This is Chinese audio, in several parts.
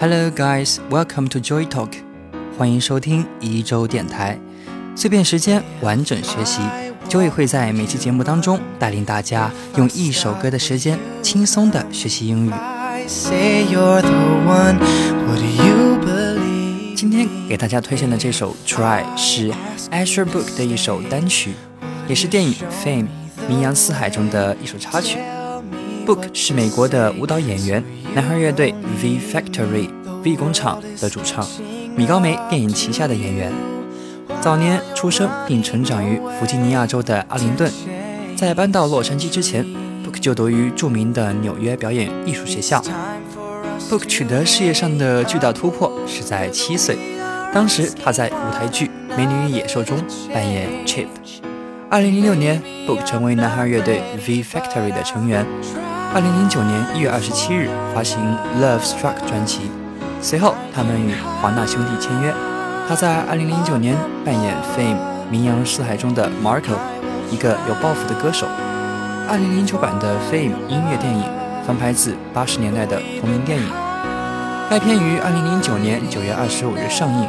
Hello guys, welcome to Joy Talk，欢迎收听一周电台，碎片时间，完整学习。Joy 会在每期节目当中带领大家用一首歌的时间轻松的学习英语。今天给大家推荐的这首 Try 是 Asher Book 的一首单曲，也是电影 Fame 名扬四海中的一首插曲。Book 是美国的舞蹈演员。男孩乐队 V Factory V 工厂的主唱，米高梅电影旗下的演员。早年出生并成长于弗吉尼亚州的阿灵顿，在搬到洛杉矶之前，Book 就读于著名的纽约表演艺术学校。Book 取得事业上的巨大突破是在七岁，当时他在舞台剧《美女与野兽》中扮演 Chip。二零零六年，Book 成为男孩乐队 V Factory 的成员。二零零九年一月二十七日发行《Love Struck》专辑，随后他们与华纳兄弟签约。他在二零零九年扮演《Fame》名扬四海中的 Marco，一个有抱负的歌手。二零零九版的《Fame》音乐电影翻拍自八十年代的同名电影，该片于二零零九年九月二十五日上映。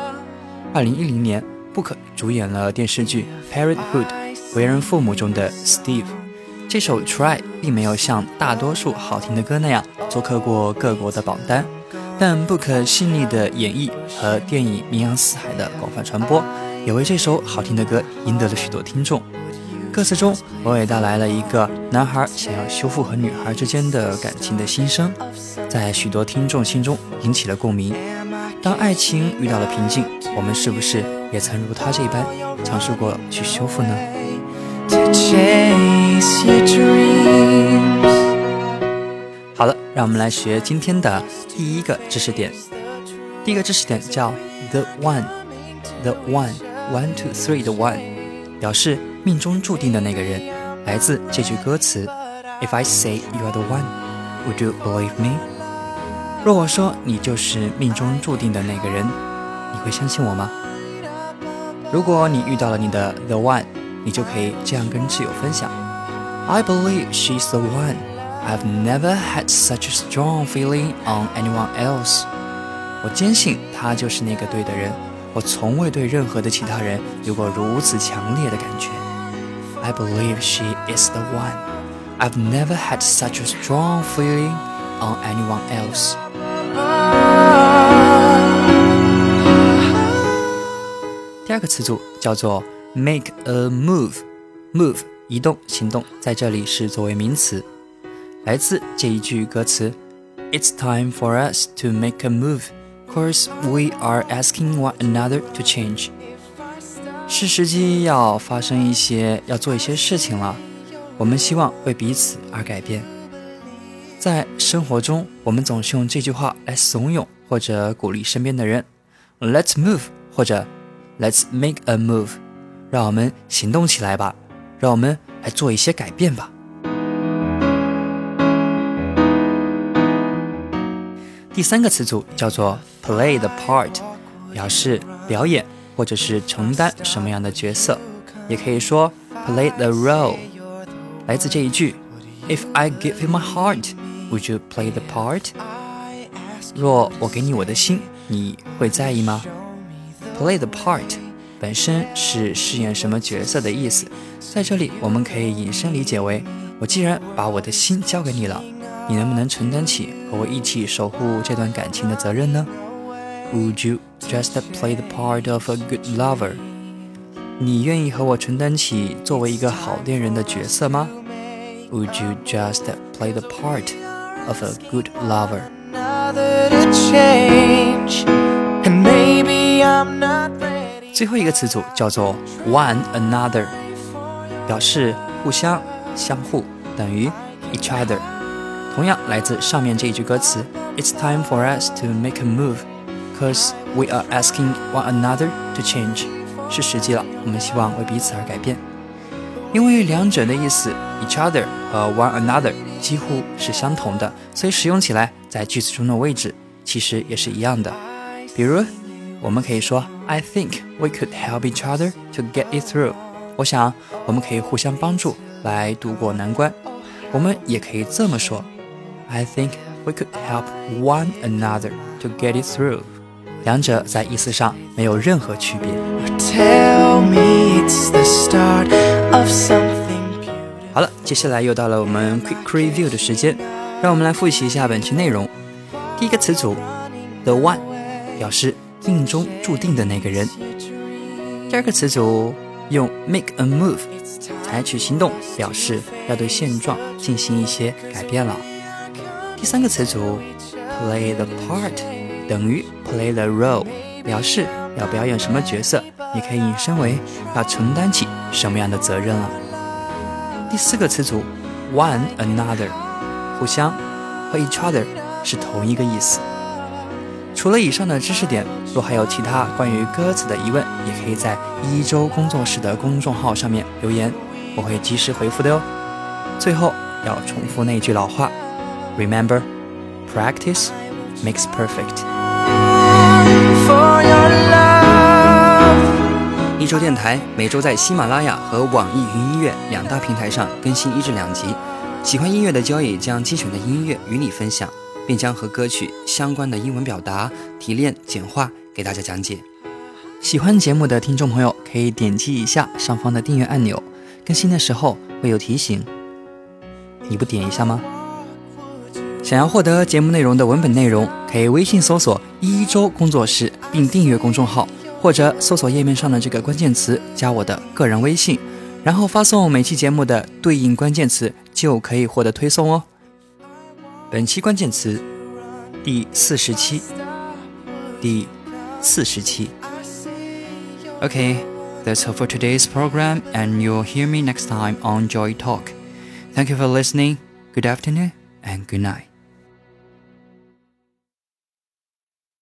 二零一零年，Book 主演了电视剧《Parenthood》为人父母中的 Steve。这首《Try》并没有像大多数好听的歌那样做客过各国的榜单，但不可细腻的演绎和电影名扬四海的广泛传播，也为这首好听的歌赢得了许多听众。歌词中娓娓道来了一个男孩想要修复和女孩之间的感情的心声，在许多听众心中引起了共鸣。当爱情遇到了瓶颈，我们是不是也曾如他这般尝试过去修复呢？好了，让我们来学今天的第一个知识点。第一个知识点叫 the one，the one，one two three 的 one，表示命中注定的那个人。来自这句歌词：If I say you are the one，would you believe me？若我说你就是命中注定的那个人，你会相信我吗？如果你遇到了你的 the one。你就可以这样跟挚友分享：I believe she's the one. I've never had such a strong feeling on anyone else. 我坚信她就是那个对的人，我从未对任何的其他人有过如此强烈的感觉。I believe she is the one. I've never had such a strong feeling on anyone else. 第二个词组叫做 Make a move，move 移动行动，在这里是作为名词， 来自这一句歌词：It's time for us to make a move, cause we are asking one another to change。是时机要发生一些，要做一些事情了。我们希望为彼此而改变。在生活中，我们总是用这句话来怂恿或者鼓励身边的人：Let's move，或者 Let's make a move。让我们行动起来吧，让我们来做一些改变吧。第三个词组叫做 play the part，表示表演或者是承担什么样的角色，也可以说 play the role。来自这一句：If I give you my heart，would you play the part？若我给你我的心，你会在意吗？Play the part。本身是饰演什么角色的意思，在这里我们可以引申理解为：我既然把我的心交给你了，你能不能承担起和我一起守护这段感情的责任呢？Would you just play the part of a good lover？你愿意和我承担起作为一个好恋人的角色吗？Would you just play the part of a good lover？最后一个词组叫做 one another，表示互相、相互，等于 each other。同样来自上面这一句歌词：It's time for us to make a move, cause we are asking one another to change。是时机了，我们希望为彼此而改变。因为两者的意思 each other 和 one another 几乎是相同的，所以使用起来在句子中的位置其实也是一样的。比如。我们可以说，I think we could help each other to get it through。我想我们可以互相帮助来度过难关。我们也可以这么说，I think we could help one another to get it through。两者在意思上没有任何区别。好了，接下来又到了我们 quick review 的时间，让我们来复习一下本期内容。第一个词组，the one，表示命中注定的那个人。第二个词组用 make a move，采取行动，表示要对现状进行一些改变了。第三个词组 play the part，等于 play the role，表示要表演什么角色，你可以引申为要承担起什么样的责任了。第四个词组 one another，互相和 each other 是同一个意思。除了以上的知识点，若还有其他关于歌词的疑问，也可以在一周工作室的公众号上面留言，我会及时回复的哟。最后要重复那句老话：Remember, practice makes perfect。一周电台每周在喜马拉雅和网易云音乐两大平台上更新一至两集。喜欢音乐的交易将精选的音乐与你分享。并将和歌曲相关的英文表达提炼简化给大家讲解。喜欢节目的听众朋友可以点击一下上方的订阅按钮，更新的时候会有提醒。你不点一下吗？想要获得节目内容的文本内容，可以微信搜索“一周工作室”并订阅公众号，或者搜索页面上的这个关键词加我的个人微信，然后发送每期节目的对应关键词，就可以获得推送哦。本期关键词第四十期，第四十期。OK，that's all for today's program, and you'll hear me next time on Joy Talk. Thank you for listening. Good afternoon and good night.